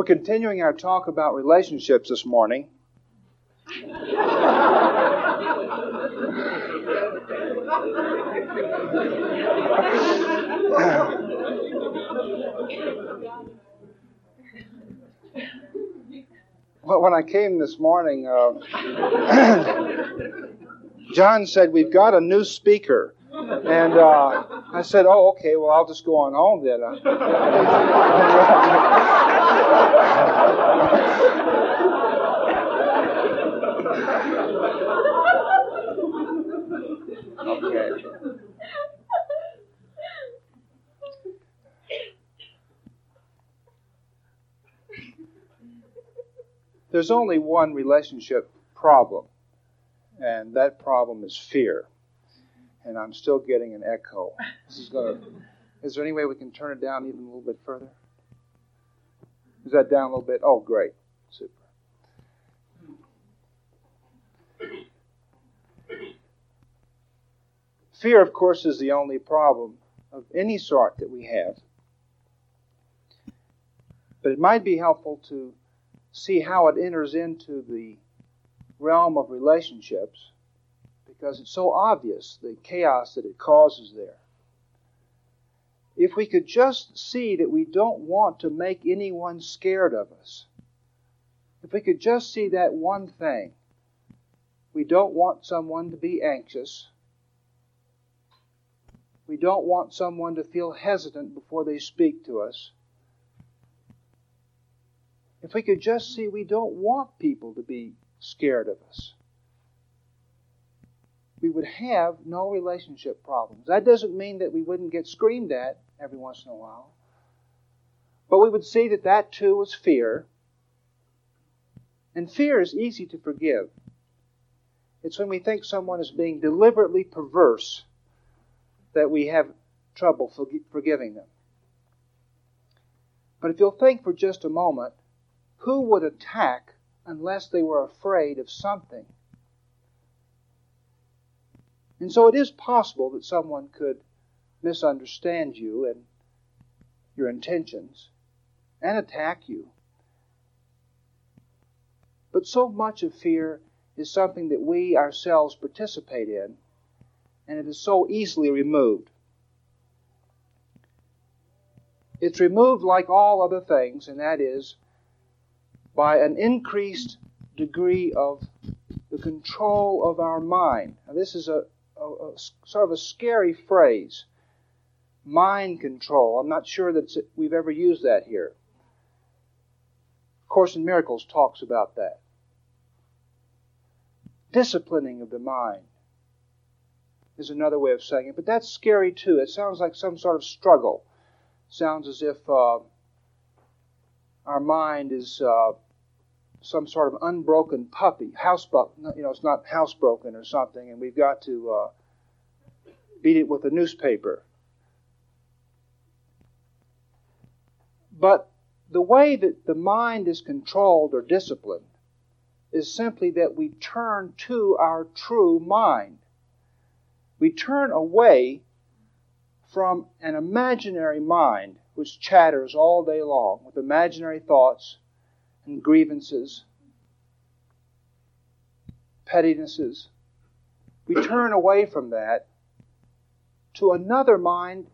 We're continuing our talk about relationships this morning. well, when I came this morning, uh, John said, We've got a new speaker. And uh, I said, Oh, okay, well, I'll just go on home then. okay. There's only one relationship problem, and that problem is fear and I'm still getting an echo. This is going to. Is there any way we can turn it down even a little bit further? Is that down a little bit? Oh, great. Super. Fear, of course, is the only problem of any sort that we have. But it might be helpful to see how it enters into the realm of relationships because it's so obvious the chaos that it causes there. If we could just see that we don't want to make anyone scared of us, if we could just see that one thing, we don't want someone to be anxious. We don't want someone to feel hesitant before they speak to us. If we could just see we don't want people to be scared of us we would have no relationship problems. That doesn't mean that we wouldn't get screamed at every once in a while. But we would see that that too was fear. And fear is easy to forgive. It's when we think someone is being deliberately perverse that we have trouble forgiving them. But if you'll think for just a moment, who would attack unless they were afraid of something? And so it is possible that someone could misunderstand you and your intentions and attack you. But so much of fear is something that we ourselves participate in, and it is so easily removed. It's removed like all other things, and that is by an increased degree of the control of our mind. Now, this is a, a, a, sort of a scary phrase mind control. I'm not sure that we've ever used that here. Course in Miracles talks about that. Disciplining of the mind is another way of saying it, but that's scary too. It sounds like some sort of struggle. sounds as if uh, our mind is uh, some sort of unbroken puppy, house you know, it's not housebroken or something, and we've got to uh, beat it with a newspaper. But the way that the mind is controlled or disciplined is simply that we turn to our true mind. We turn away from an imaginary mind which chatters all day long with imaginary thoughts and grievances, pettinesses. We turn away from that to another mind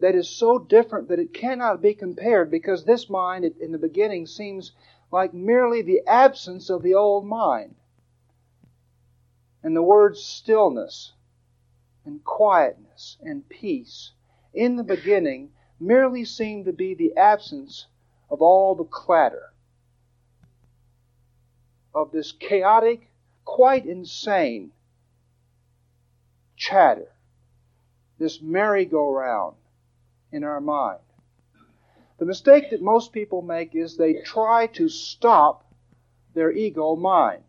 that is so different that it cannot be compared because this mind in the beginning seems like merely the absence of the old mind. And the words stillness and quietness and peace in the beginning merely seem to be the absence of all the clatter of this chaotic, quite insane chatter, this merry-go-round in our mind. The mistake that most people make is they try to stop their ego mind.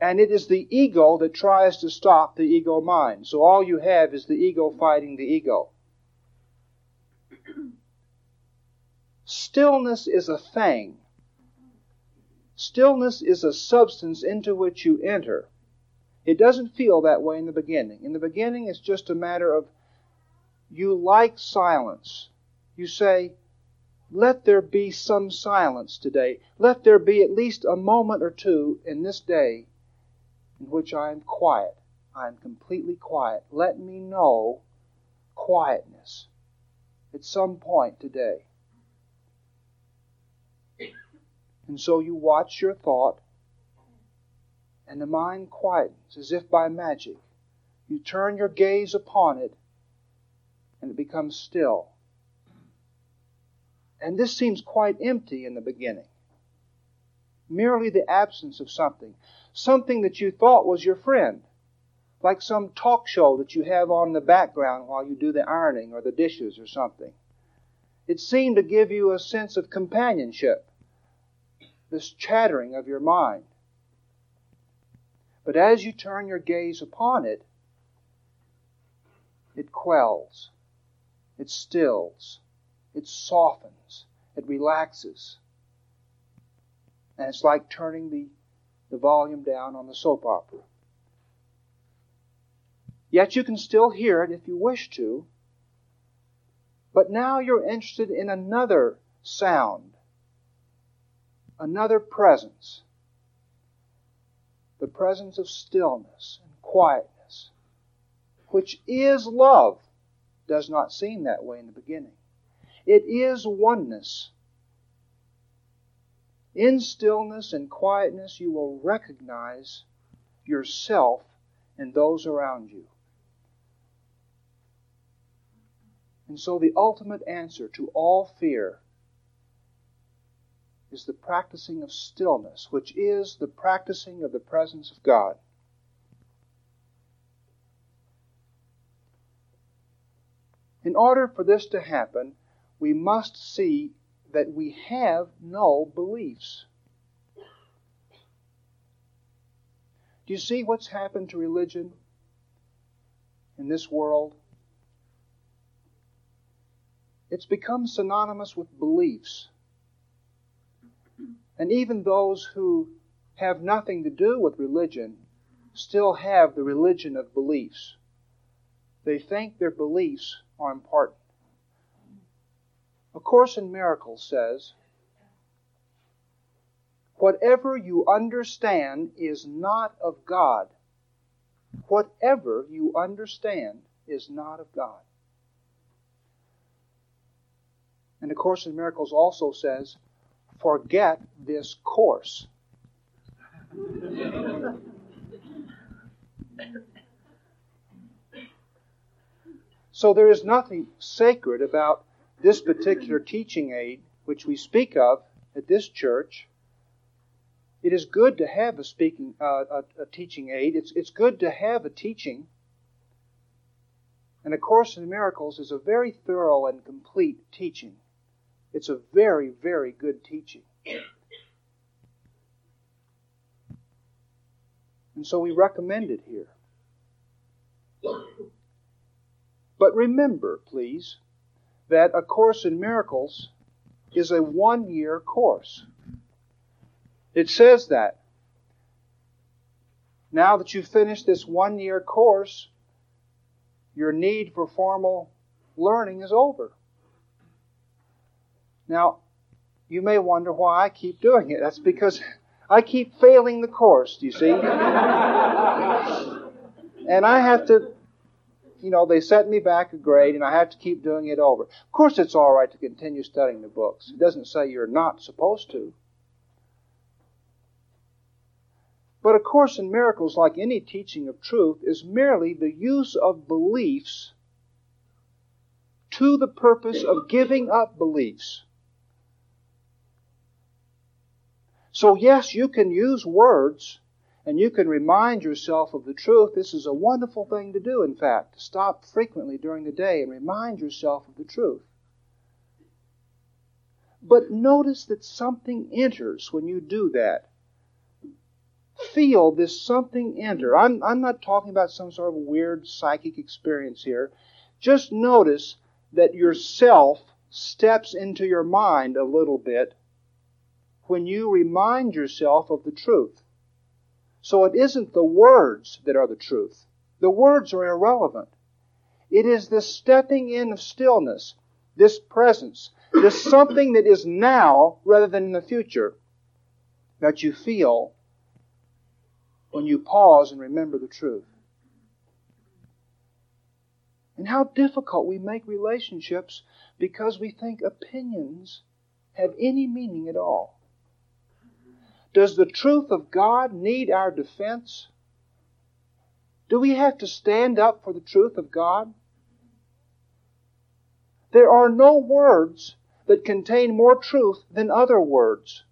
And it is the ego that tries to stop the ego mind. So all you have is the ego fighting the ego. Stillness is a thing. Stillness is a substance into which you enter. It doesn't feel that way in the beginning. In the beginning, it's just a matter of you like silence. You say, let there be some silence today. Let there be at least a moment or two in this day in which I am quiet. I am completely quiet. Let me know quietness at some point today. And so you watch your thought, and the mind quietens as if by magic. You turn your gaze upon it, and it becomes still. And this seems quite empty in the beginning. Merely the absence of something. Something that you thought was your friend. Like some talk show that you have on in the background while you do the ironing or the dishes or something. It seemed to give you a sense of companionship. This chattering of your mind. But as you turn your gaze upon it, it quells, it stills, it softens, it relaxes. And it's like turning the, the volume down on the soap opera. Yet you can still hear it if you wish to. But now you're interested in another sound, another presence. The presence of stillness and quietness, which is love. Does not seem that way in the beginning. It is oneness. In stillness and quietness, you will recognize yourself and those around you. And so, the ultimate answer to all fear is the practicing of stillness, which is the practicing of the presence of God. In order for this to happen, we must see that we have no beliefs. Do you see what's happened to religion in this world? It's become synonymous with beliefs. And even those who have nothing to do with religion still have the religion of beliefs. They think their beliefs are important. A Course in Miracles says, Whatever you understand is not of God. Whatever you understand is not of God. And A Course in Miracles also says, Forget this course. so there is nothing sacred about this particular teaching aid, which we speak of at this church, it is good to have a speaking uh, a, a, teaching aid. It's it's good to have a teaching. And a course in miracles is a very thorough and complete teaching. It's a very very good teaching. And so we recommend it here. But remember, please, that A Course in Miracles is a one year course. It says that. Now that you've finished this one year course, your need for formal learning is over. Now, you may wonder why I keep doing it. That's because I keep failing the course, do you see? and I have to you know, they set me back a grade and I have to keep doing it over. Of course, it's all right to continue studying the books. It doesn't say you're not supposed to. But A Course in Miracles, like any teaching of truth, is merely the use of beliefs to the purpose of giving up beliefs. So, yes, you can use words and you can remind yourself of the truth. This is a wonderful thing to do, in fact, to stop frequently during the day and remind yourself of the truth. But notice that something enters when you do that. Feel this something enter. I'm, I'm not talking about some sort of weird psychic experience here. Just notice that yourself steps into your mind a little bit when you remind yourself of the truth. So it isn't the words that are the truth. The words are irrelevant. It is this stepping in of stillness, this presence, this something that is now rather than in the future that you feel when you pause and remember the truth. And how difficult we make relationships because we think opinions have any meaning at all. Does the truth of God need our defense? Do we have to stand up for the truth of God? There are no words that contain more truth than other words.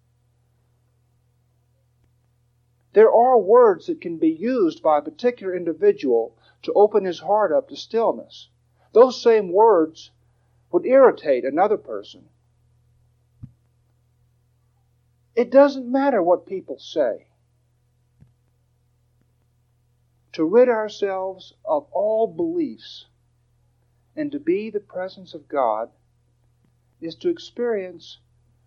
There are words that can be used by a particular individual to open his heart up to stillness. Those same words would irritate another person. It doesn't matter what people say. To rid ourselves of all beliefs and to be the presence of God is to experience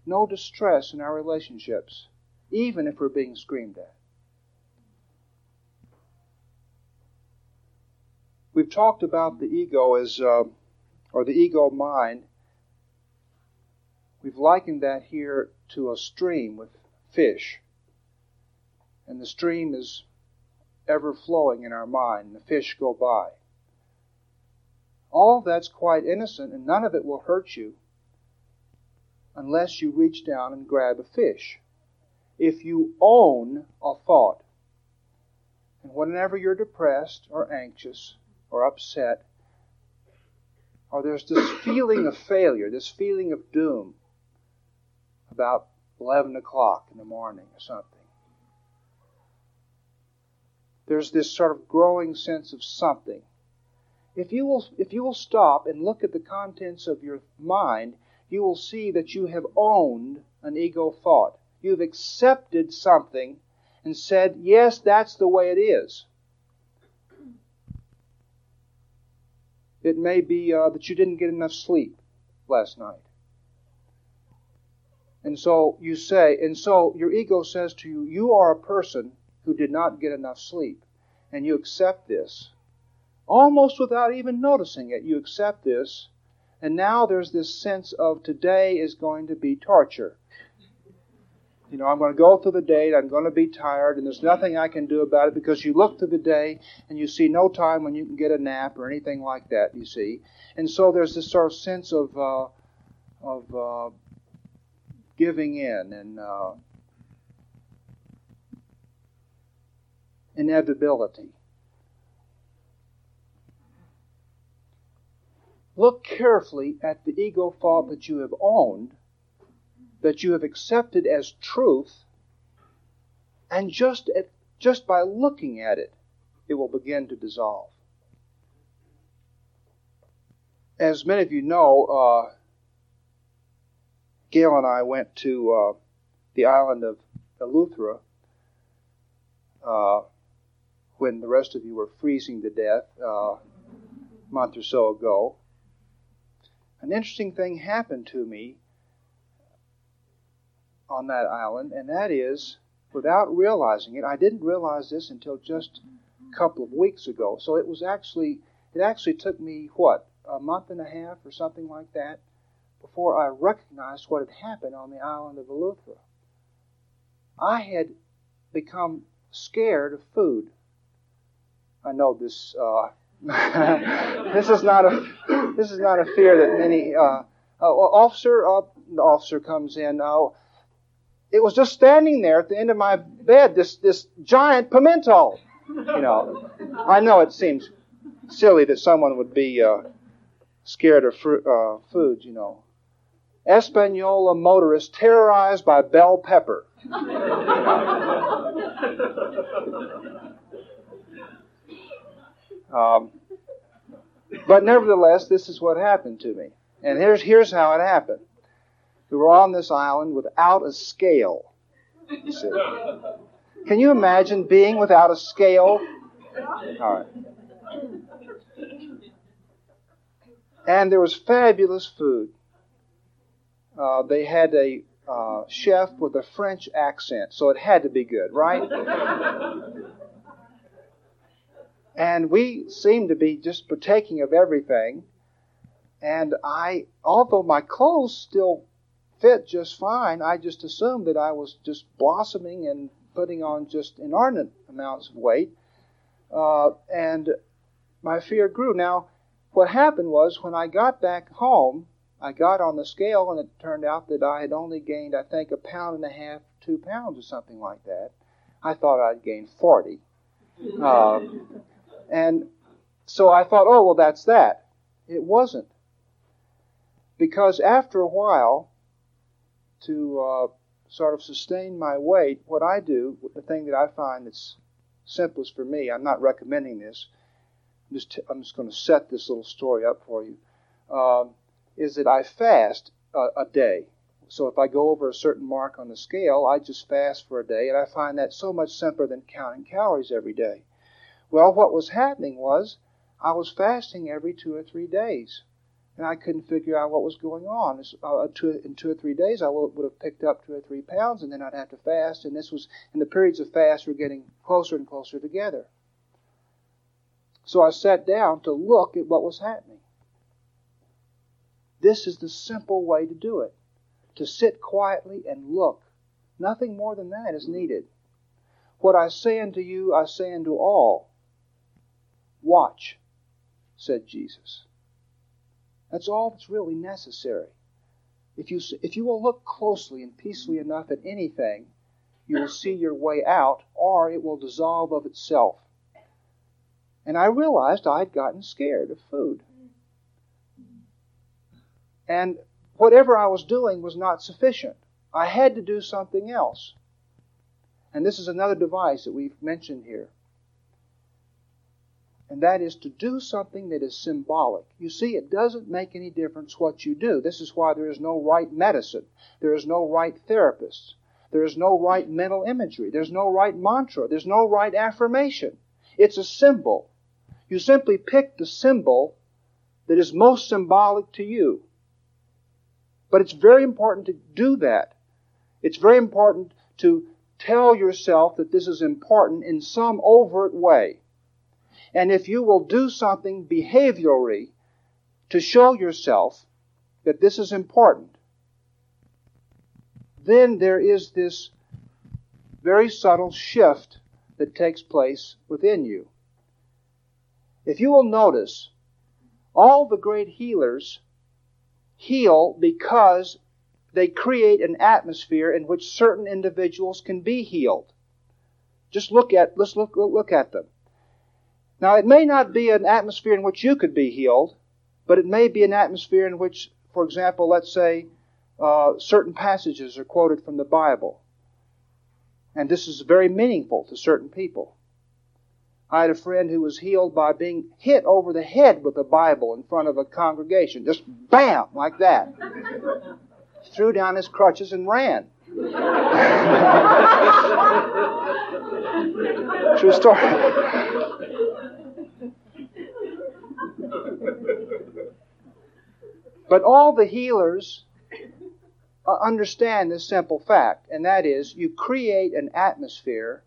no distress in our relationships, even if we're being screamed at. We've talked about the ego as, uh, or the ego mind. We've likened that here to a stream with fish. And the stream is ever flowing in our mind, and the fish go by. All that's quite innocent, and none of it will hurt you unless you reach down and grab a fish. If you own a thought, and whenever you're depressed or anxious, or upset, or there's this feeling of failure, this feeling of doom about 11 o'clock in the morning or something. There's this sort of growing sense of something. If you will, if you will stop and look at the contents of your mind, you will see that you have owned an ego thought. You've accepted something and said, yes, that's the way it is. It may be uh, that you didn't get enough sleep last night. And so you say, and so your ego says to you, you are a person who did not get enough sleep. And you accept this. Almost without even noticing it, you accept this. And now there's this sense of today is going to be torture. You know, I'm going to go through the day, I'm going to be tired, and there's nothing I can do about it because you look through the day and you see no time when you can get a nap or anything like that, you see. And so there's this sort of sense of, uh, of uh, giving in and uh, inevitability. Look carefully at the ego thought that you have owned that you have accepted as truth, and just at, just by looking at it, it will begin to dissolve. As many of you know, uh, Gail and I went to uh, the island of Eleuthera uh, when the rest of you were freezing to death uh, a month or so ago. An interesting thing happened to me on that island, and that is, without realizing it, I didn't realize this until just a couple of weeks ago. So it was actually, it actually took me, what, a month and a half or something like that before I recognized what had happened on the island of Eleuthera. I had become scared of food. I know this. Uh, this is not a this is not a fear that many. Uh, uh, officer, uh, the officer comes in. Uh, it was just standing there at the end of my bed, this, this giant pimento. You know, I know it seems silly that someone would be uh, scared of fr- uh, food, you know. Espanola motorist terrorized by bell pepper. um, but nevertheless, this is what happened to me. And here's, here's how it happened We were on this island without a scale. Can you imagine being without a scale? All right. And there was fabulous food. Uh, they had a uh, chef with a French accent, so it had to be good, right? and we seemed to be just partaking of everything. And I, although my clothes still fit just fine, I just assumed that I was just blossoming and putting on just inordinate amounts of weight. Uh, and my fear grew. Now, what happened was when I got back home, I got on the scale and it turned out that I had only gained, I think, a pound and a half, two pounds or something like that. I thought I'd gained 40. Uh, and so I thought, oh, well, that's that. It wasn't. Because after a while, to uh, sort of sustain my weight, what I do, the thing that I find that's simplest for me, I'm not recommending this, I'm just, t- I'm just going to set this little story up for you, um, is that I fast a, a day. So if I go over a certain mark on the scale, I just fast for a day, and I find that so much simpler than counting calories every day. Well, what was happening was I was fasting every two or three days and I couldn't figure out what was going on. Uh, two, in two or three days, I would, would have picked up two or three pounds, and then I'd have to fast. And this was, in the periods of fast, were getting closer and closer together. So I sat down to look at what was happening. This is the simple way to do it to sit quietly and look. Nothing more than that is needed. What I say unto you, I say unto all. Watch, said Jesus. That's all that's really necessary. If you, if you will look closely and peacefully enough at anything, you will see your way out, or it will dissolve of itself. And I realized I had gotten scared of food. And whatever I was doing was not sufficient. I had to do something else. And this is another device that we've mentioned here and that is to do something that is symbolic. You see, it doesn't make any difference what you do. This is why there is no right medicine, there is no right therapist, there is no right mental imagery, there's no right mantra, there's no right affirmation. It's a symbol. You simply pick the symbol that is most symbolic to you. But it's very important to do that. It's very important to tell yourself that this is important in some overt way. And if you will do something behaviorally to show yourself that this is important, then there is this very subtle shift that takes place within you. If you will notice, all the great healers heal because they create an atmosphere in which certain individuals can be healed. Just look at let's look look at them. Now, it may not be an atmosphere in which you could be healed, but it may be an atmosphere in which, for example, let's say uh, certain passages are quoted from the Bible. And this is very meaningful to certain people. I had a friend who was healed by being hit over the head with a Bible in front of a congregation. Just bam, like that. Threw down his crutches and ran. True story. But all the healers uh, understand this simple fact, and that is you create an atmosphere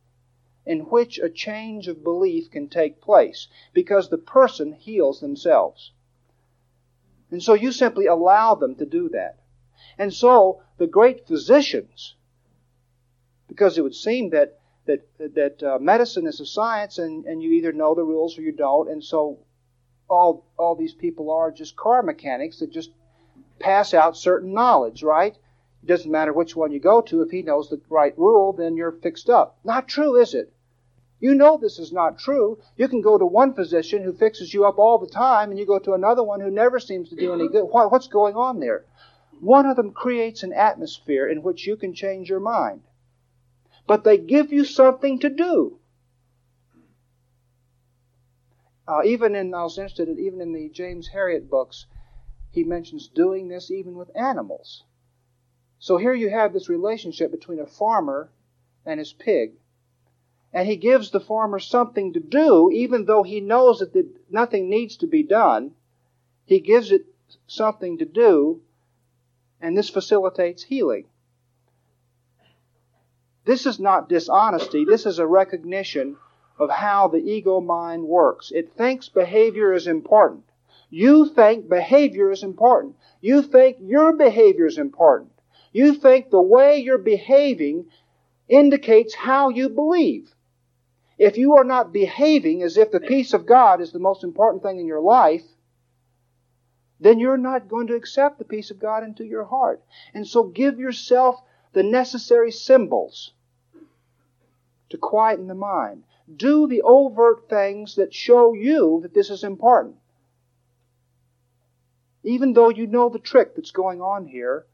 in which a change of belief can take place because the person heals themselves. And so you simply allow them to do that. And so the great physicians, because it would seem that that that uh, medicine is a science, and, and you either know the rules or you don't, and so all all these people are just car mechanics that just pass out certain knowledge, right? It doesn't matter which one you go to. If he knows the right rule, then you're fixed up. Not true, is it? You know this is not true. You can go to one physician who fixes you up all the time, and you go to another one who never seems to do any good. What's going on there? One of them creates an atmosphere in which you can change your mind. But they give you something to do. Uh, even in, I was interested in, even in the James Herriot books, he mentions doing this even with animals. So here you have this relationship between a farmer and his pig. And he gives the farmer something to do, even though he knows that nothing needs to be done. He gives it something to do, and this facilitates healing. This is not dishonesty, this is a recognition of how the ego mind works. It thinks behavior is important. You think behavior is important. You think your behavior is important. You think the way you're behaving indicates how you believe. If you are not behaving as if the peace of God is the most important thing in your life, then you're not going to accept the peace of God into your heart. And so give yourself the necessary symbols to quieten the mind. Do the overt things that show you that this is important. Even though you know the trick that's going on here,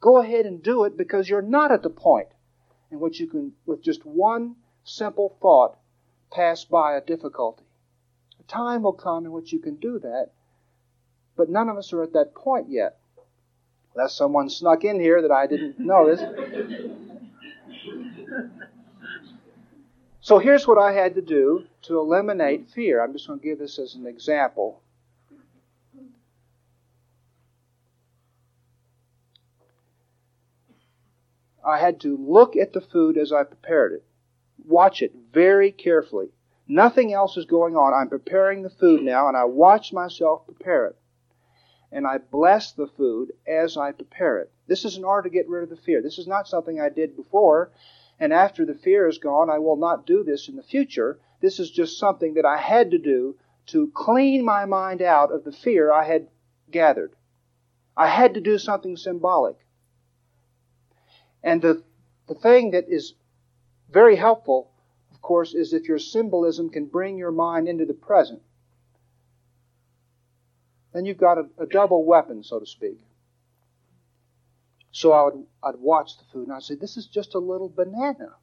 go ahead and do it because you're not at the point in which you can, with just one simple thought, pass by a difficulty. A time will come in which you can do that, but none of us are at that point yet. Unless someone snuck in here that I didn't notice. so here's what I had to do to eliminate fear. I'm just going to give this as an example. I had to look at the food as I prepared it. Watch it very carefully. Nothing else is going on. I'm preparing the food now, and I watch myself prepare it. And I bless the food as I prepare it. This is in order to get rid of the fear. This is not something I did before, and after the fear is gone, I will not do this in the future. This is just something that I had to do to clean my mind out of the fear I had gathered. I had to do something symbolic. And the, the thing that is very helpful, of course, is if your symbolism can bring your mind into the present. Then you've got a, a double weapon, so to speak. So I would I'd watch the food and I'd say, This is just a little banana.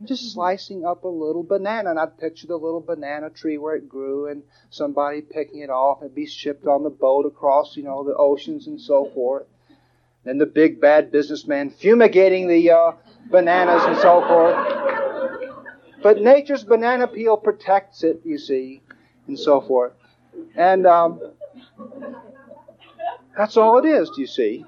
I'm just slicing up a little banana, and I'd picture the little banana tree where it grew, and somebody picking it off and be shipped on the boat across, you know, the oceans and so forth. Then the big bad businessman fumigating the uh, bananas and so forth. But nature's banana peel protects it, you see, and so forth. And um, that's all it is, do you see?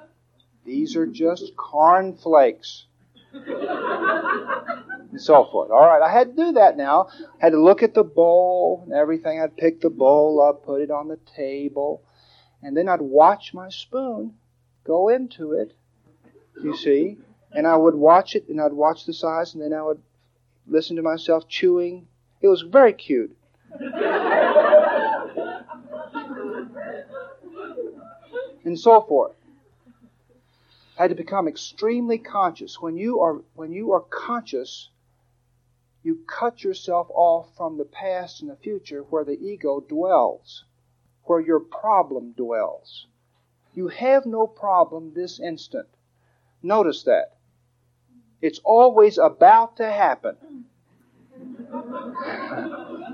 These are just corn flakes. and so forth. All right, I had to do that now. I had to look at the bowl and everything. I'd pick the bowl up, put it on the table, and then I'd watch my spoon go into it, you see, and I would watch it and I'd watch the size and then I would listen to myself chewing. It was very cute. and so forth. I had to become extremely conscious. When you are when you are conscious, you cut yourself off from the past and the future where the ego dwells, where your problem dwells. You have no problem this instant. Notice that. It's always about to happen.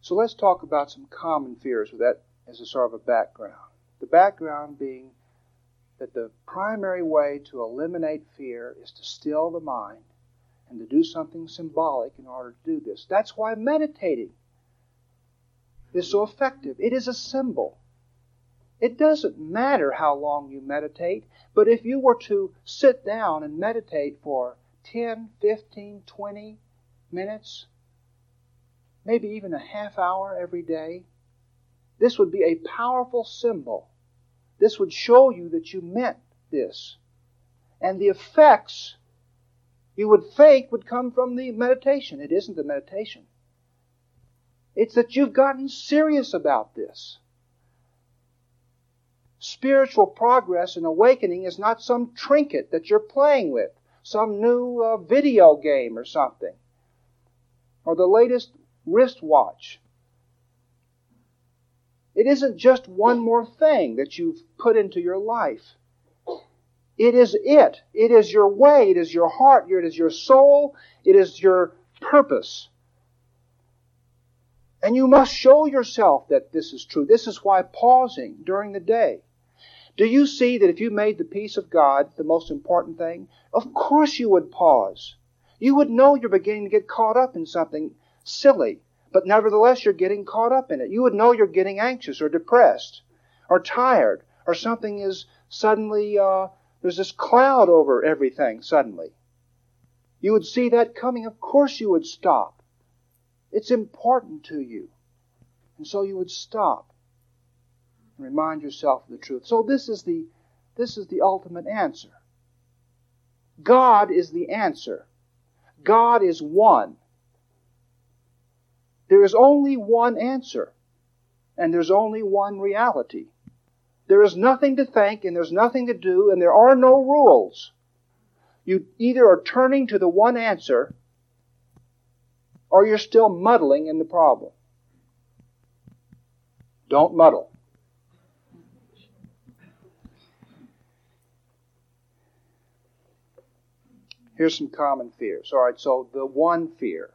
so let's talk about some common fears with that as a sort of a background. The background being that the primary way to eliminate fear is to still the mind and to do something symbolic in order to do this. That's why meditating is so effective. It is a symbol. It doesn't matter how long you meditate, but if you were to sit down and meditate for 10, 15, 20 minutes, maybe even a half hour every day, this would be a powerful symbol. This would show you that you meant this. And the effects you would think would come from the meditation. It isn't the meditation. It's that you've gotten serious about this. Spiritual progress and awakening is not some trinket that you're playing with, some new uh, video game or something, or the latest wristwatch. It isn't just one more thing that you've put into your life. It is it. It is your way. It is your heart. It is your soul. It is your purpose. And you must show yourself that this is true. This is why pausing during the day. Do you see that if you made the peace of God the most important thing, of course you would pause. You would know you're beginning to get caught up in something silly, but nevertheless you're getting caught up in it. You would know you're getting anxious or depressed or tired or something is suddenly, uh, there's this cloud over everything suddenly. You would see that coming. Of course you would stop. It's important to you. And so you would stop and remind yourself of the truth. So this is the, this is the ultimate answer. God is the answer. God is one. There is only one answer, and there's only one reality. There is nothing to think, and there's nothing to do, and there are no rules. You either are turning to the one answer, or you're still muddling in the problem. Don't muddle. Here's some common fears. All right, so the one fear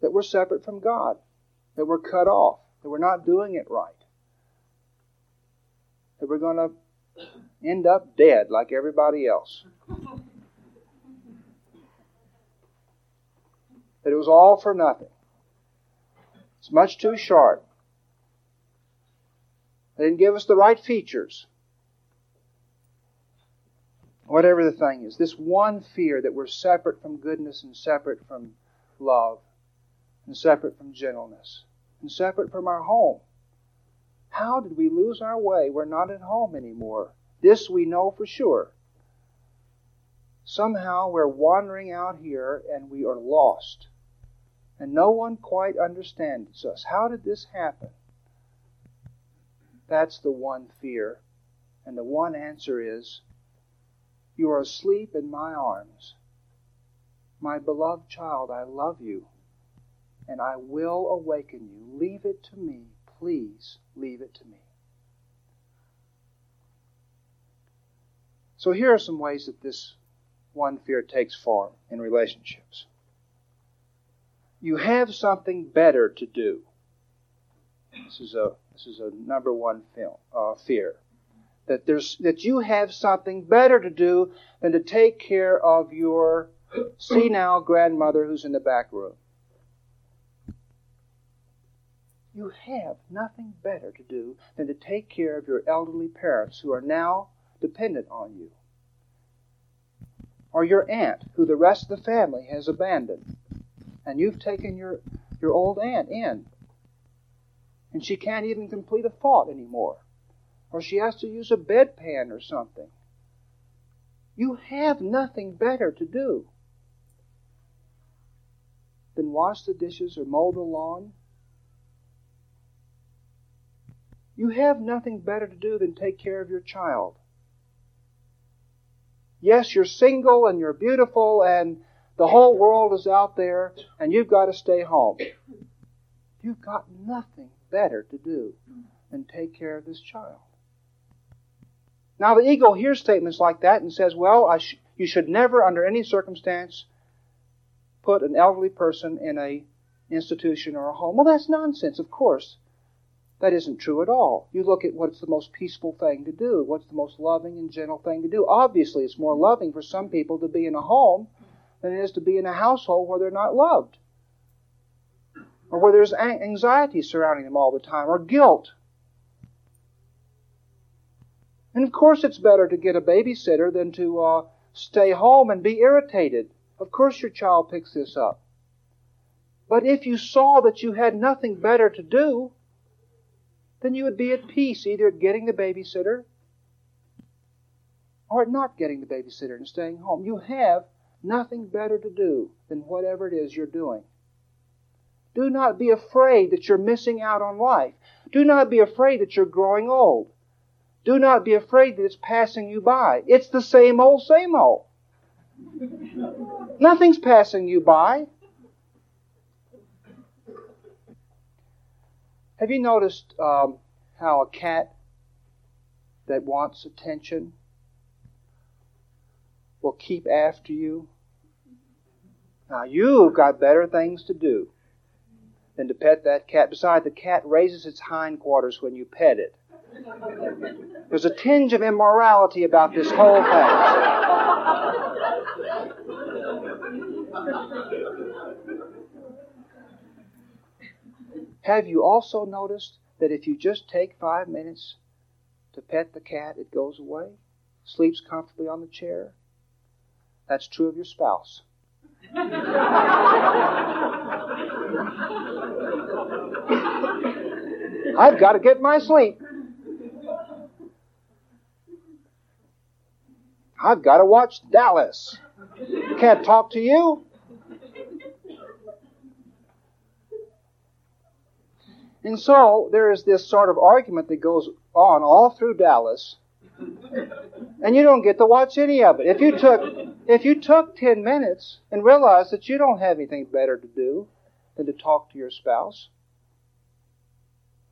that we're separate from God, that we're cut off, that we're not doing it right, that we're going to end up dead like everybody else. That it was all for nothing. It's much too short. They didn't give us the right features. Whatever the thing is, this one fear that we're separate from goodness and separate from love and separate from gentleness and separate from our home. How did we lose our way? We're not at home anymore. This we know for sure. Somehow we're wandering out here and we are lost. And no one quite understands us. How did this happen? That's the one fear. And the one answer is You are asleep in my arms. My beloved child, I love you, and I will awaken you. Leave it to me. Please leave it to me. So here are some ways that this one fear takes form in relationships. You have something better to do. This is a this is a number one film, uh, fear. That there's that you have something better to do than to take care of your senile grandmother who's in the back room. You have nothing better to do than to take care of your elderly parents who are now dependent on you. Or your aunt who the rest of the family has abandoned. And you've taken your, your old aunt in and she can't even complete a thought anymore. Or she has to use a bedpan or something. You have nothing better to do than wash the dishes or mow the lawn. You have nothing better to do than take care of your child. Yes, you're single and you're beautiful and the whole world is out there and you've got to stay home. You've got nothing better to do than take care of this child. Now, the ego hears statements like that and says, well, sh- you should never, under any circumstance, put an elderly person in a institution or a home. Well, that's nonsense, of course. That isn't true at all. You look at what's the most peaceful thing to do, what's the most loving and gentle thing to do. Obviously, it's more loving for some people to be in a home than it is to be in a household where they're not loved or where there's anxiety surrounding them all the time, or guilt. And of course, it's better to get a babysitter than to uh, stay home and be irritated. Of course, your child picks this up. But if you saw that you had nothing better to do, then you would be at peace either at getting the babysitter or at not getting the babysitter and staying home. You have nothing better to do than whatever it is you're doing. Do not be afraid that you're missing out on life. Do not be afraid that you're growing old. Do not be afraid that it's passing you by. It's the same old, same old. Nothing's passing you by. Have you noticed um, how a cat that wants attention will keep after you? Now, you've got better things to do than to pet that cat. Besides, the cat raises its hindquarters when you pet it. There's a tinge of immorality about this whole thing. Have you also noticed that if you just take five minutes to pet the cat, it goes away, sleeps comfortably on the chair? That's true of your spouse. I've got to get my sleep. I've got to watch Dallas. Can't talk to you. And so there is this sort of argument that goes on all through Dallas, and you don't get to watch any of it. If you took if you took ten minutes and realized that you don't have anything better to do than to talk to your spouse,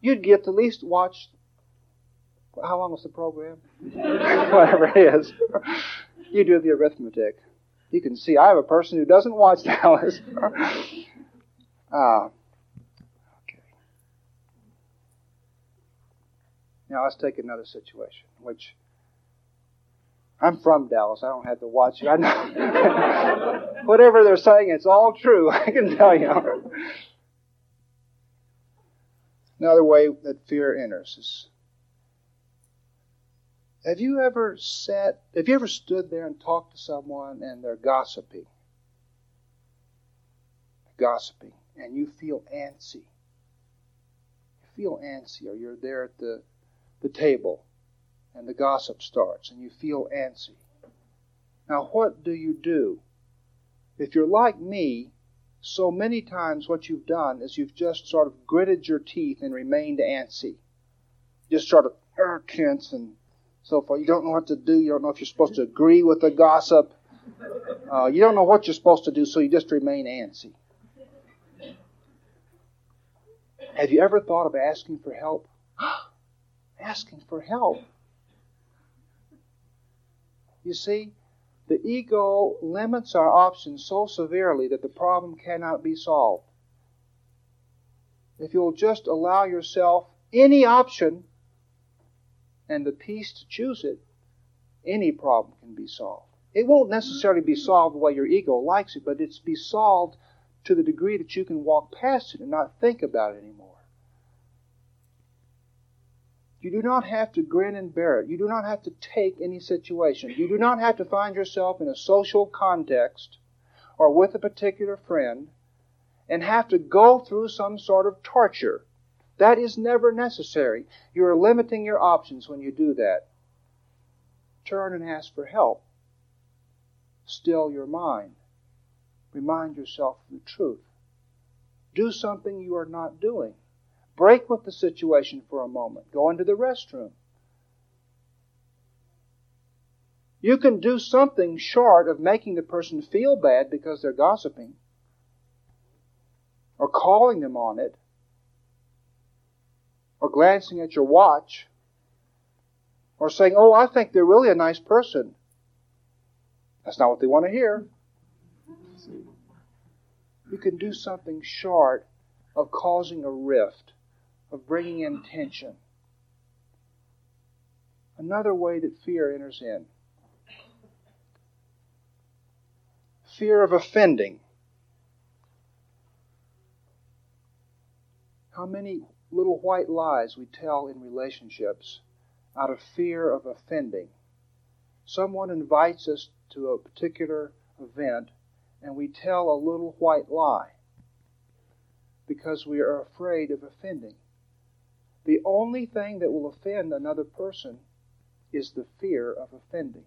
you'd get to at least watch. How long was the program? Whatever it is, you do the arithmetic. You can see I have a person who doesn't watch Dallas. uh, Now let's take another situation, which I'm from Dallas. I don't have to watch it. I know whatever they're saying, it's all true. I can tell you. Another way that fear enters is have you ever sat have you ever stood there and talked to someone and they're gossiping? Gossiping and you feel antsy. You feel antsy or you're there at the the table and the gossip starts and you feel antsy. Now, what do you do? If you're like me, so many times what you've done is you've just sort of gritted your teeth and remained antsy. Just sort of er, tense and so forth. You don't know what to do. You don't know if you're supposed to agree with the gossip. Uh, you don't know what you're supposed to do, so you just remain antsy. Have you ever thought of asking for help? asking for help. You see, the ego limits our options so severely that the problem cannot be solved. If you'll just allow yourself any option and the peace to choose it, any problem can be solved. It won't necessarily be solved the way your ego likes it, but it's be solved to the degree that you can walk past it and not think about it anymore. You do not have to grin and bear it. You do not have to take any situation. You do not have to find yourself in a social context or with a particular friend and have to go through some sort of torture. That is never necessary. You are limiting your options when you do that. Turn and ask for help. Still your mind. Remind yourself of the truth. Do something you are not doing. Break with the situation for a moment. Go into the restroom. You can do something short of making the person feel bad because they're gossiping or calling them on it or glancing at your watch or saying, Oh, I think they're really a nice person. That's not what they want to hear. You can do something short of causing a rift of bringing in tension. Another way that fear enters in fear of offending. How many little white lies we tell in relationships out of fear of offending. Someone invites us to a particular event and we tell a little white lie because we are afraid of offending. The only thing that will offend another person is the fear of offending.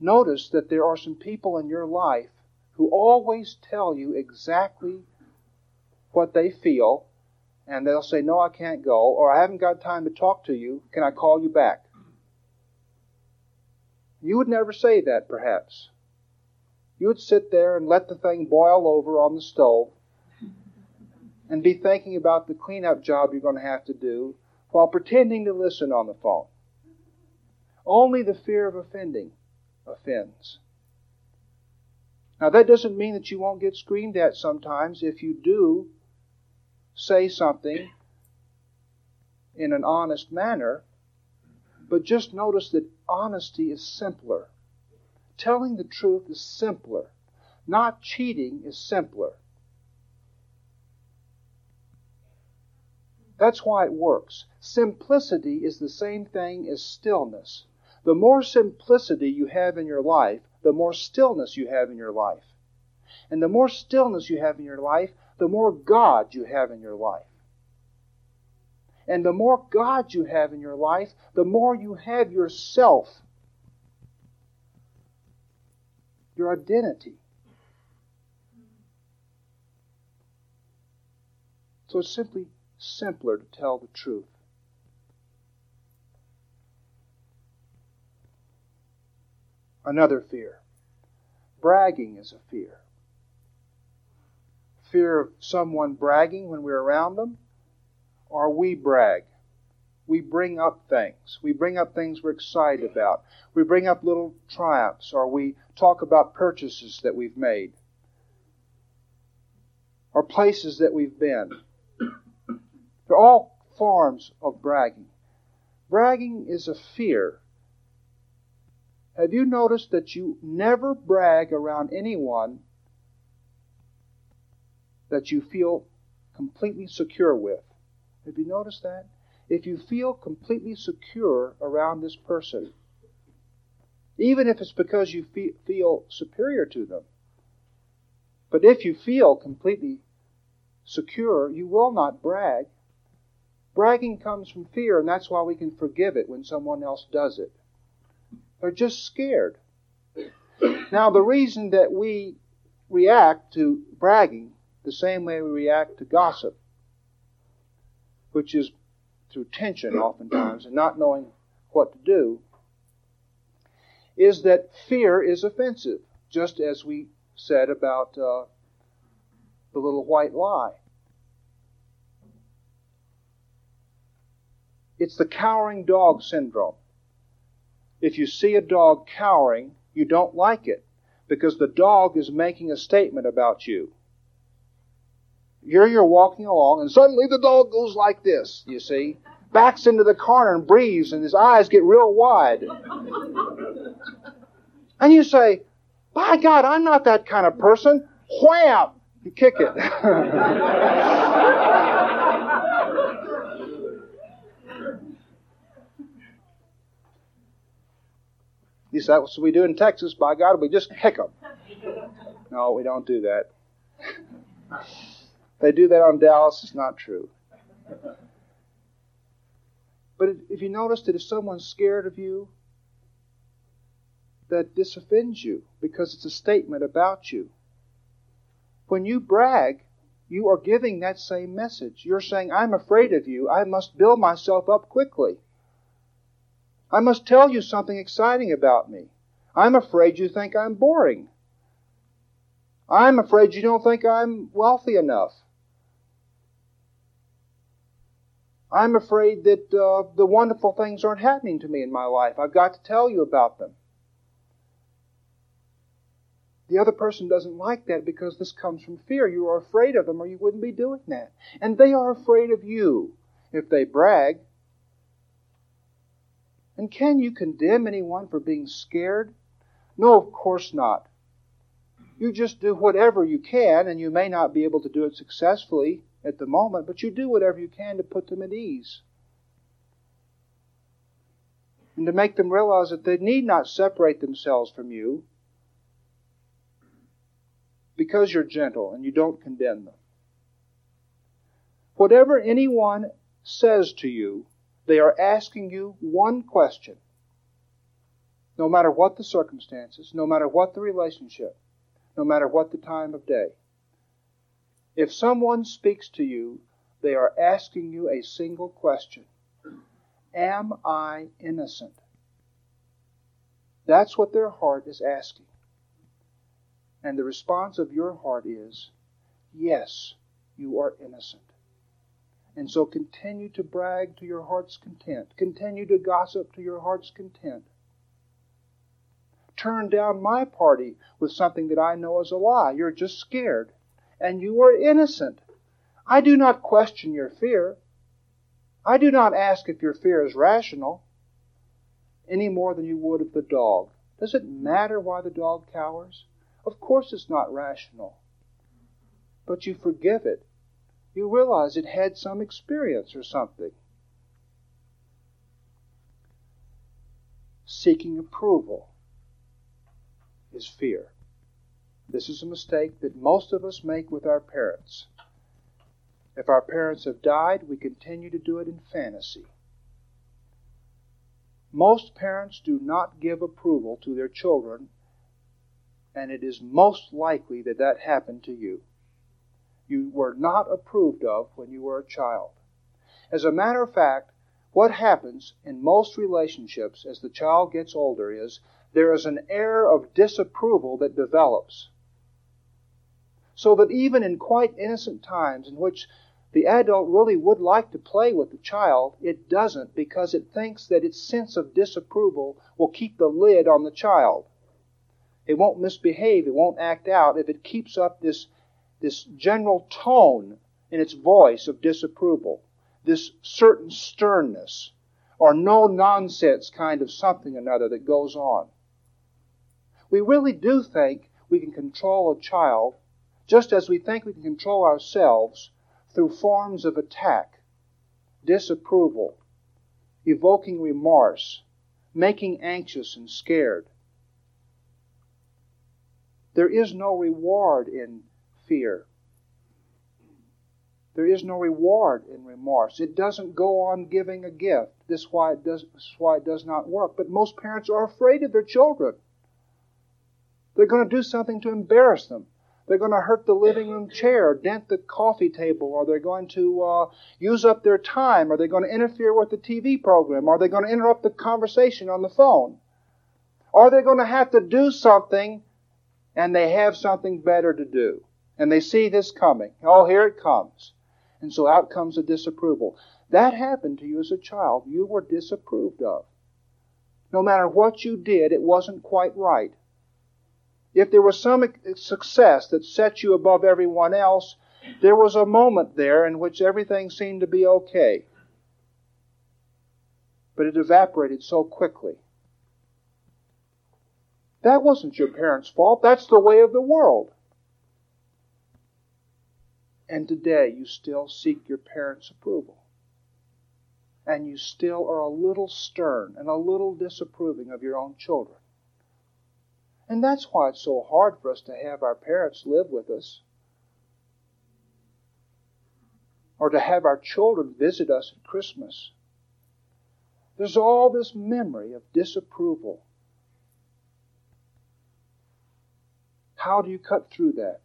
Notice that there are some people in your life who always tell you exactly what they feel, and they'll say, No, I can't go, or I haven't got time to talk to you. Can I call you back? You would never say that, perhaps. You would sit there and let the thing boil over on the stove and be thinking about the cleanup job you're going to have to do while pretending to listen on the phone. Only the fear of offending offends. Now, that doesn't mean that you won't get screamed at sometimes if you do say something in an honest manner, but just notice that honesty is simpler. Telling the truth is simpler. Not cheating is simpler. That's why it works. Simplicity is the same thing as stillness. the more simplicity you have in your life, the more stillness you have in your life. And the more stillness you have in your life, the more God you have in your life. And the more God you have in your life, the more you have yourself, your identity. So it's simply simpler to tell the truth. Another fear. Bragging is a fear. Fear of someone bragging when we're around them, or we brag. We bring up things. We bring up things we're excited about. We bring up little triumphs, or we talk about purchases that we've made, or places that we've been. They're all forms of bragging. Bragging is a fear have you noticed that you never brag around anyone that you feel completely secure with? Have you noticed that? If you feel completely secure around this person, even if it's because you feel superior to them, but if you feel completely secure, you will not brag. Bragging comes from fear, and that's why we can forgive it when someone else does it. They're just scared. Now, the reason that we react to bragging the same way we react to gossip, which is through tension oftentimes and not knowing what to do, is that fear is offensive, just as we said about uh, the little white lie. It's the cowering dog syndrome. If you see a dog cowering, you don't like it because the dog is making a statement about you. Here you're walking along, and suddenly the dog goes like this, you see, backs into the corner and breathes, and his eyes get real wide. And you say, By God, I'm not that kind of person. Wham! You kick it. You say, that's what we do in Texas. By God, we just kick them. No, we don't do that. they do that on Dallas. It's not true. But if you notice that if someone's scared of you, that this offends you because it's a statement about you. When you brag, you are giving that same message. You're saying, I'm afraid of you. I must build myself up quickly. I must tell you something exciting about me. I'm afraid you think I'm boring. I'm afraid you don't think I'm wealthy enough. I'm afraid that uh, the wonderful things aren't happening to me in my life. I've got to tell you about them. The other person doesn't like that because this comes from fear. You are afraid of them or you wouldn't be doing that. And they are afraid of you. If they brag, and can you condemn anyone for being scared? No, of course not. You just do whatever you can, and you may not be able to do it successfully at the moment, but you do whatever you can to put them at ease. And to make them realize that they need not separate themselves from you because you're gentle and you don't condemn them. Whatever anyone says to you, they are asking you one question. No matter what the circumstances, no matter what the relationship, no matter what the time of day. If someone speaks to you, they are asking you a single question Am I innocent? That's what their heart is asking. And the response of your heart is Yes, you are innocent. And so continue to brag to your heart's content. Continue to gossip to your heart's content. Turn down my party with something that I know is a lie. You're just scared. And you are innocent. I do not question your fear. I do not ask if your fear is rational any more than you would of the dog. Does it matter why the dog cowers? Of course it's not rational. But you forgive it you realize it had some experience or something. seeking approval is fear. This is a mistake that most of us make with our parents. If our parents have died, we continue to do it in fantasy. Most parents do not give approval to their children, and it is most likely that that happened to you. You were not approved of when you were a child. As a matter of fact, what happens in most relationships as the child gets older is there is an air of disapproval that develops. So that even in quite innocent times in which the adult really would like to play with the child, it doesn't because it thinks that its sense of disapproval will keep the lid on the child. It won't misbehave, it won't act out if it keeps up this, this general tone in its voice of disapproval this certain sternness or no nonsense kind of something or another that goes on. We really do think we can control a child just as we think we can control ourselves through forms of attack, disapproval, evoking remorse, making anxious and scared. There is no reward in fear. There is no reward in remorse. It doesn't go on giving a gift. This is why it does, this is why it does not work. But most parents are afraid of their children. They're going to do something to embarrass them. They're going to hurt the living room chair, dent the coffee table, or they're going to uh, use up their time, or they're going to interfere with the TV program, or they're going to interrupt the conversation on the phone. Or they're going to have to do something and they have something better to do. And they see this coming. Oh, here it comes. And so out comes a disapproval. That happened to you as a child. You were disapproved of. No matter what you did, it wasn't quite right. If there was some success that set you above everyone else, there was a moment there in which everything seemed to be okay. But it evaporated so quickly. That wasn't your parents' fault. That's the way of the world. And today you still seek your parents' approval. And you still are a little stern and a little disapproving of your own children. And that's why it's so hard for us to have our parents live with us. Or to have our children visit us at Christmas. There's all this memory of disapproval. How do you cut through that?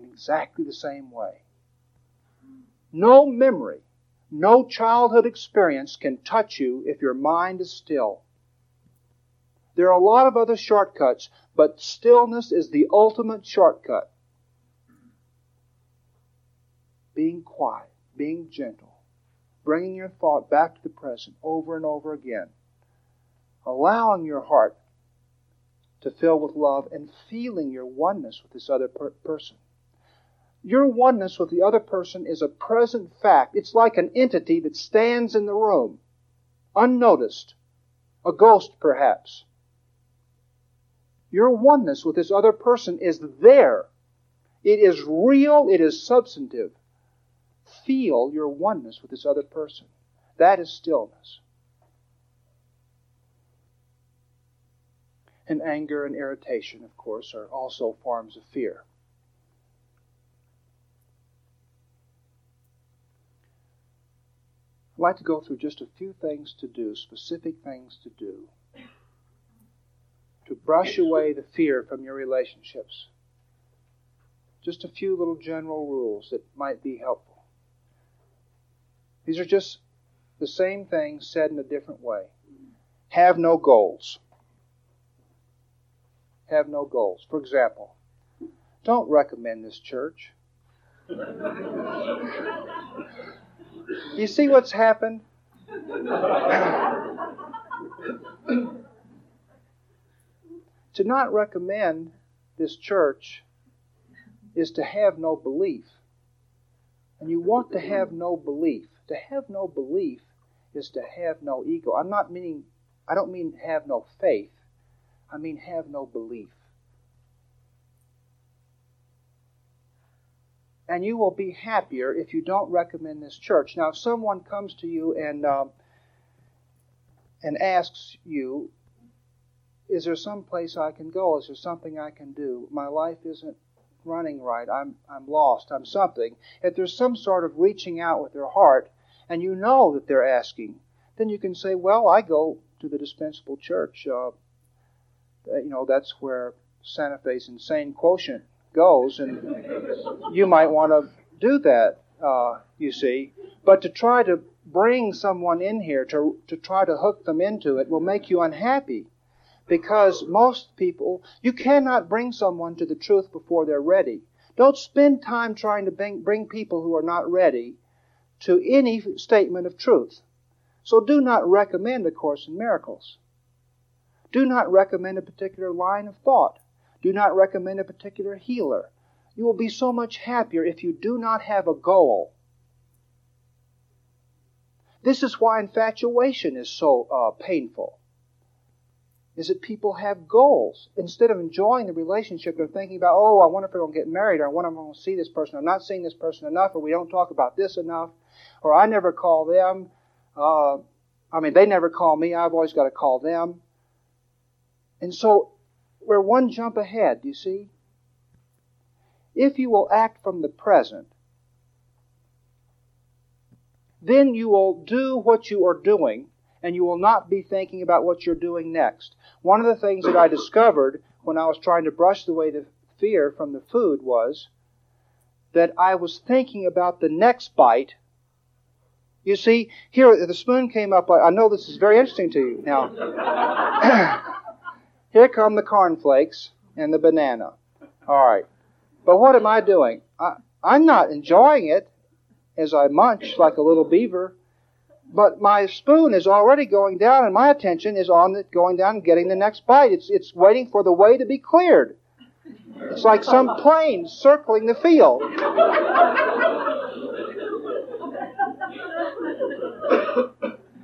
In exactly the same way. No memory, no childhood experience can touch you if your mind is still. There are a lot of other shortcuts, but stillness is the ultimate shortcut. Being quiet, being gentle, bringing your thought back to the present over and over again, allowing your heart to fill with love and feeling your oneness with this other per- person. Your oneness with the other person is a present fact. It's like an entity that stands in the room, unnoticed, a ghost perhaps. Your oneness with this other person is there. It is real, it is substantive. Feel your oneness with this other person. That is stillness. And anger and irritation, of course, are also forms of fear. I'd like to go through just a few things to do, specific things to do, to brush away the fear from your relationships. Just a few little general rules that might be helpful. These are just the same things said in a different way. Have no goals. Have no goals. For example, don't recommend this church. You see what's happened? to not recommend this church is to have no belief. And you want to have no belief. To have no belief is to have no ego. I'm not meaning, I don't mean have no faith. I mean have no belief. And you will be happier if you don't recommend this church. Now, if someone comes to you and um, and asks you, Is there some place I can go? Is there something I can do? My life isn't running right. I'm, I'm lost. I'm something. If there's some sort of reaching out with their heart, and you know that they're asking, then you can say, Well, I go to the dispensable church. Uh, you know, that's where Santa Fe's insane quotient goes, and you might want to do that, uh, you see. But to try to bring someone in here, to, to try to hook them into it, will make you unhappy. Because most people, you cannot bring someone to the truth before they're ready. Don't spend time trying to bring, bring people who are not ready to any statement of truth. So do not recommend A Course in Miracles. Do not recommend a particular line of thought. Do not recommend a particular healer. You will be so much happier if you do not have a goal. This is why infatuation is so uh, painful. Is that people have goals. Instead of enjoying the relationship, they're thinking about, oh, I wonder if I'm going to get married, or I wonder if I'm going to see this person. I'm not seeing this person enough, or we don't talk about this enough, or I never call them. Uh, I mean, they never call me. I've always got to call them. And so we're one jump ahead, you see? If you will act from the present, then you will do what you are doing and you will not be thinking about what you're doing next. One of the things that I discovered when I was trying to brush away the fear from the food was that I was thinking about the next bite. You see, here the spoon came up. I know this is very interesting to you. Now, Here come the cornflakes and the banana. All right. But what am I doing? I, I'm not enjoying it as I munch like a little beaver, but my spoon is already going down and my attention is on it going down and getting the next bite. It's, it's waiting for the way to be cleared. It's like some plane circling the field.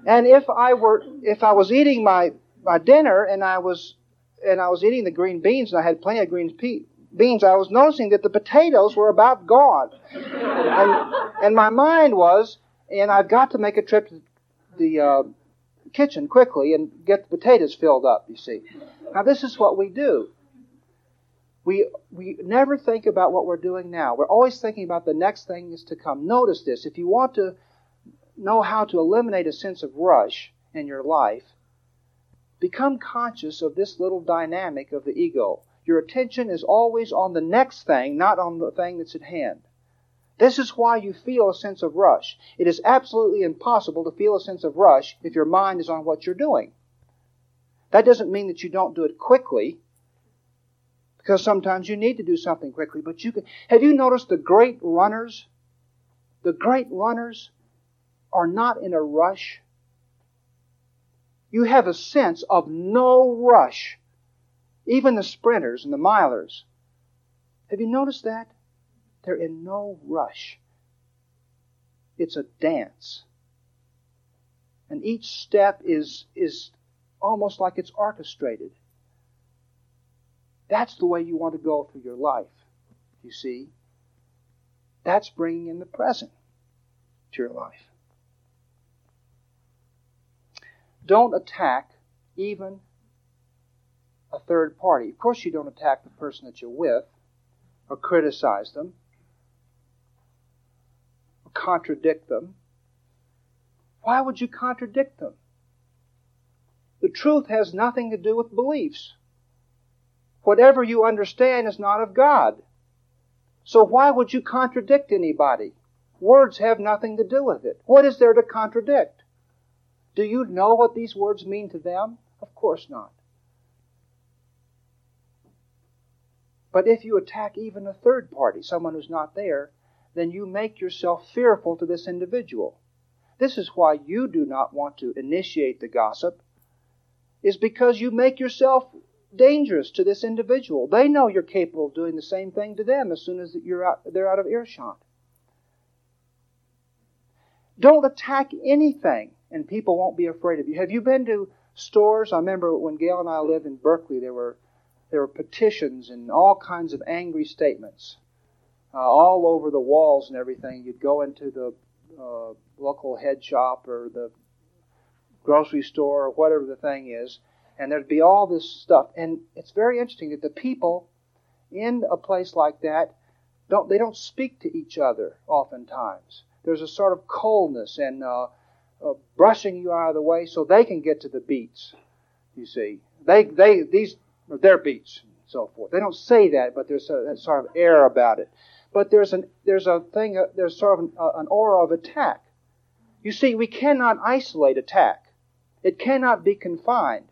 and if I were, if I was eating my, my dinner and I was and I was eating the green beans, and I had plenty of green beans, I was noticing that the potatoes were about gone. and, and my mind was, and I've got to make a trip to the uh, kitchen quickly and get the potatoes filled up, you see. Now, this is what we do. We, we never think about what we're doing now. We're always thinking about the next thing is to come. Notice this. If you want to know how to eliminate a sense of rush in your life, Become conscious of this little dynamic of the ego. Your attention is always on the next thing, not on the thing that's at hand. This is why you feel a sense of rush. It is absolutely impossible to feel a sense of rush if your mind is on what you're doing. That doesn't mean that you don't do it quickly, because sometimes you need to do something quickly, but you can. Have you noticed the great runners? The great runners are not in a rush you have a sense of no rush. Even the sprinters and the milers. Have you noticed that? They're in no rush. It's a dance. And each step is, is almost like it's orchestrated. That's the way you want to go through your life, you see. That's bringing in the present to your life. Don't attack even a third party. Of course, you don't attack the person that you're with or criticize them or contradict them. Why would you contradict them? The truth has nothing to do with beliefs. Whatever you understand is not of God. So why would you contradict anybody? Words have nothing to do with it. What is there to contradict? Do you know what these words mean to them? Of course not. But if you attack even a third party, someone who's not there, then you make yourself fearful to this individual. This is why you do not want to initiate the gossip, is because you make yourself dangerous to this individual. They know you're capable of doing the same thing to them as soon as you're out, they're out of earshot. Don't attack anything and people won't be afraid of you. Have you been to stores? I remember when Gayle and I lived in Berkeley, there were there were petitions and all kinds of angry statements uh, all over the walls and everything. You'd go into the uh, local head shop or the grocery store or whatever the thing is, and there'd be all this stuff. And it's very interesting that the people in a place like that don't they don't speak to each other oftentimes. There's a sort of coldness and uh, uh, brushing you out of the way so they can get to the beats. You see, they they these are their beats and so forth. They don't say that, but there's a, a sort of air about it. But there's an there's a thing uh, there's sort of an, uh, an aura of attack. You see, we cannot isolate attack. It cannot be confined.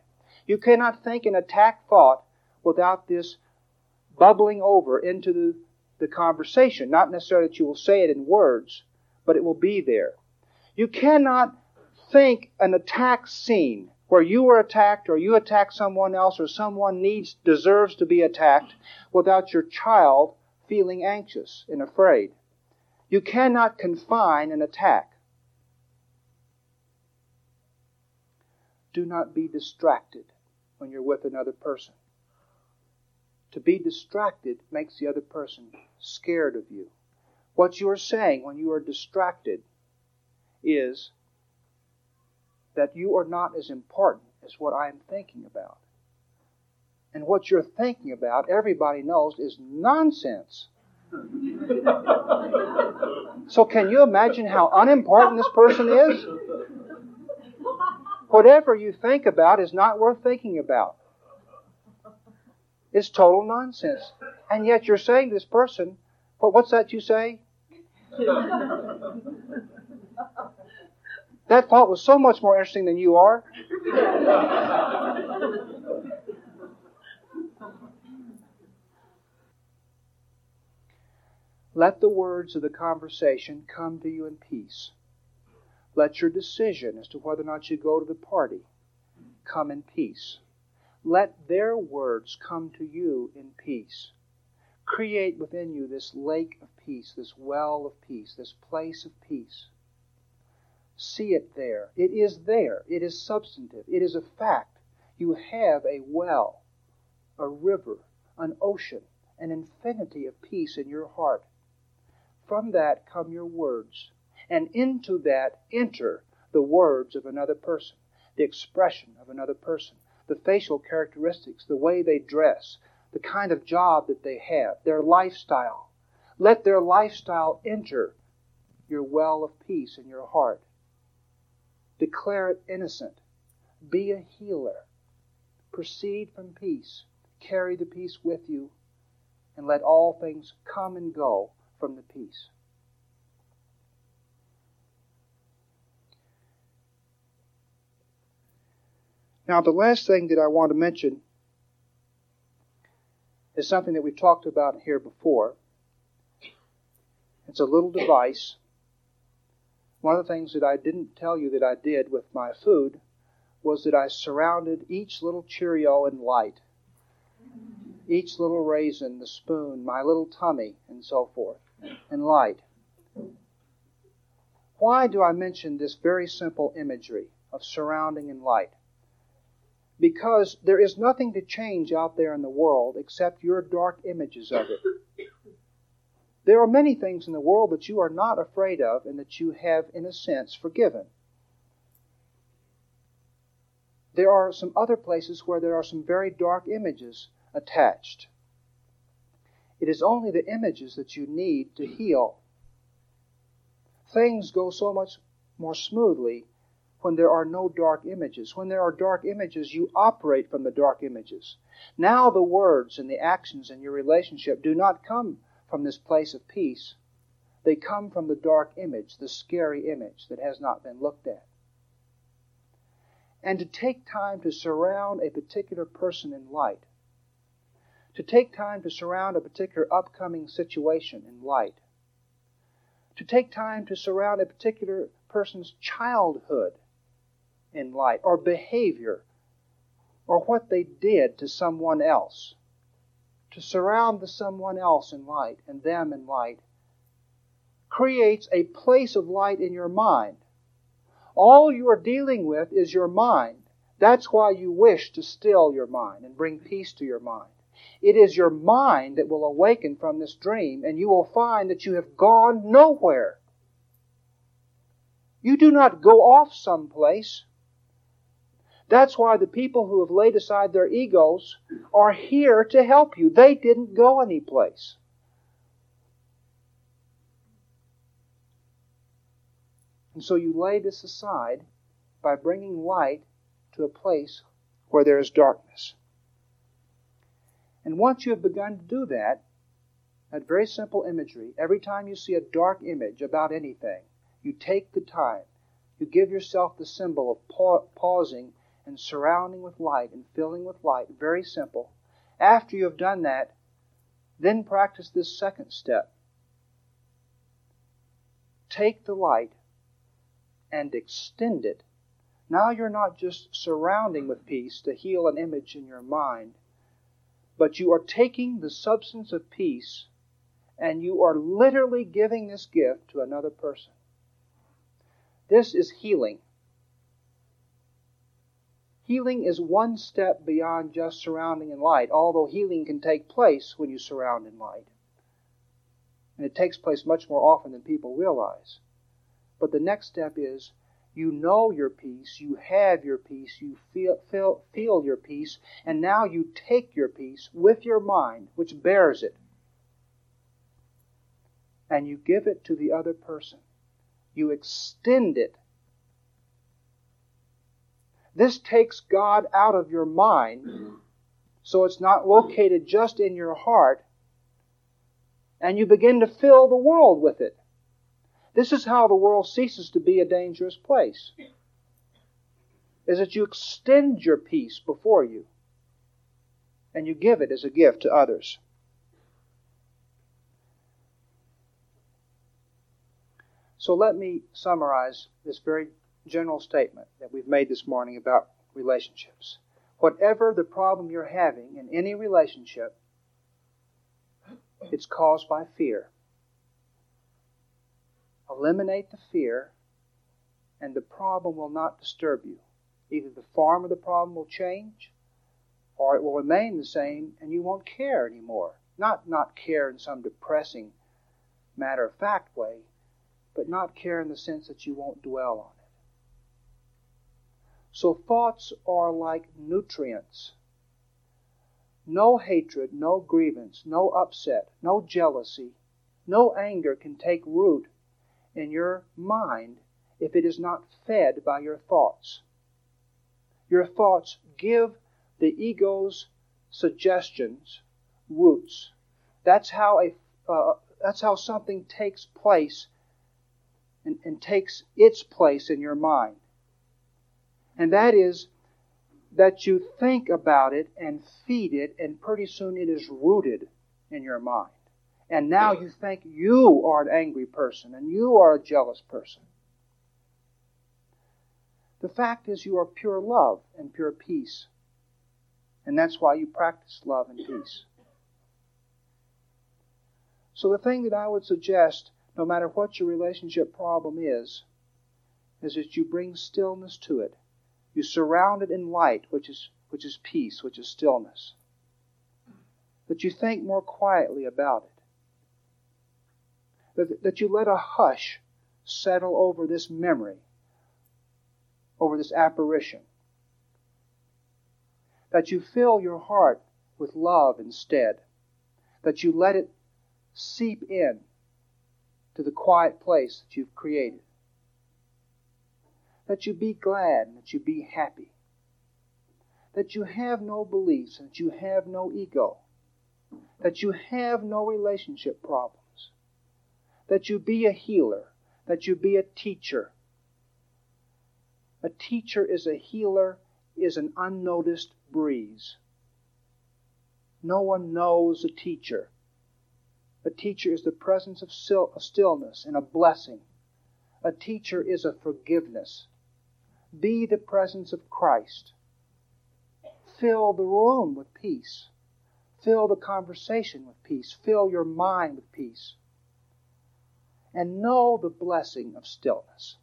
You cannot think an attack thought without this bubbling over into the, the conversation. Not necessarily that you will say it in words, but it will be there. You cannot think an attack scene where you were attacked or you attack someone else or someone needs deserves to be attacked without your child feeling anxious and afraid. You cannot confine an attack. Do not be distracted when you're with another person. To be distracted makes the other person scared of you. What you are saying when you are distracted is that you are not as important as what I am thinking about. And what you're thinking about, everybody knows, is nonsense. so, can you imagine how unimportant this person is? Whatever you think about is not worth thinking about. It's total nonsense. And yet you're saying to this person, what's that you say? That thought was so much more interesting than you are. Let the words of the conversation come to you in peace. Let your decision as to whether or not you go to the party come in peace. Let their words come to you in peace. Create within you this lake of peace, this well of peace, this place of peace. See it there. It is there. It is substantive. It is a fact. You have a well, a river, an ocean, an infinity of peace in your heart. From that come your words, and into that enter the words of another person, the expression of another person the facial characteristics, the way they dress, the kind of job that they have, their lifestyle. Let their lifestyle enter your well of peace in your heart. Declare it innocent. Be a healer. Proceed from peace. Carry the peace with you, and let all things come and go from the peace. Now, the last thing that I want to mention is something that we've talked about here before. It's a little device. One of the things that I didn't tell you that I did with my food was that I surrounded each little Cheerio in light, each little raisin, the spoon, my little tummy, and so forth, in light. Why do I mention this very simple imagery of surrounding in light? because there is nothing to change out there in the world except your dark images of it. There are many things in the world that you are not afraid of and that you have, in a sense, forgiven. There are some other places where there are some very dark images attached. It is only the images that you need to heal. Things go so much more smoothly when there are no dark images. When there are dark images, you operate from the dark images. Now the words and the actions in your relationship do not come from this place of peace. They come from the dark image, the scary image that has not been looked at. And to take time to surround a particular person in light, to take time to surround a particular upcoming situation in light, to take time to surround a particular person's childhood in light, or behavior, or what they did to someone else. To surround the someone else in light and them in light creates a place of light in your mind. All you are dealing with is your mind. That's why you wish to still your mind and bring peace to your mind. It is your mind that will awaken from this dream, and you will find that you have gone nowhere. You do not go off someplace. That's why the people who have laid aside their egos are here to help you. They didn't go anyplace. And so you lay this aside by bringing light to a place where there is darkness. And once you have begun to do that, that very simple imagery, every time you see a dark image about anything, you take the time, you give yourself the symbol of pa- pausing and surrounding with light and filling with light. Very simple. After you have done that, then practice this second step. Take the light and extend it. Now you're not just surrounding with peace to heal an image in your mind, but you are taking the substance of peace and you are literally giving this gift to another person. This is healing. Healing is one step beyond just surrounding in light, although healing can take place when you surround in light. And it takes place much more often than people realize. But the next step is you know your peace, you have your peace, you feel, feel, feel your peace, and now you take your peace with your mind, which bears it, and you give it to the other person. You extend it this takes God out of your mind, so it's not located just in your heart, and you begin to fill the world with it. This is how the world ceases to be a dangerous place. Is that you extend your peace before you and you give it as a gift to others. So let me summarize this very general statement that we've made this morning about relationships. Whatever the problem you're having in any relationship, it's caused by fear. Eliminate the fear, and the problem will not disturb you. Either the form of the problem will change, or it will remain the same, and you won't care anymore. Not not care in some depressing, matter of fact way, but not care in the sense that you won't dwell on. So thoughts are like nutrients. No hatred, no grievance, no upset, no jealousy, no anger can take root in your mind if it is not fed by your thoughts. Your thoughts give the ego's suggestions roots. That's how a uh, that's how something takes place and, and takes its place in your mind and that is that you think about it and feed it, and pretty soon it is rooted in your mind. And now you think you are an angry person and you are a jealous person. The fact is, you are pure love and pure peace. And that's why you practice love and peace. So, the thing that I would suggest, no matter what your relationship problem is, is that you bring stillness to it you surround it in light, which is, which is peace, which is stillness. That you think more quietly about it. That, that you let a hush settle over this memory, over this apparition. That you fill your heart with love instead. That you let it seep in to the quiet place that you've created that you be glad and that you be happy. That you have no beliefs and that you have no ego. That you have no relationship problems. That you be a healer. That you be a teacher. A teacher is a healer, is an unnoticed breeze. No one knows a teacher. A teacher is the presence of stillness and a blessing. A teacher is a forgiveness. Be the presence of Christ. Fill the room with peace. Fill the conversation with peace. Fill your mind with peace. And know the blessing of stillness.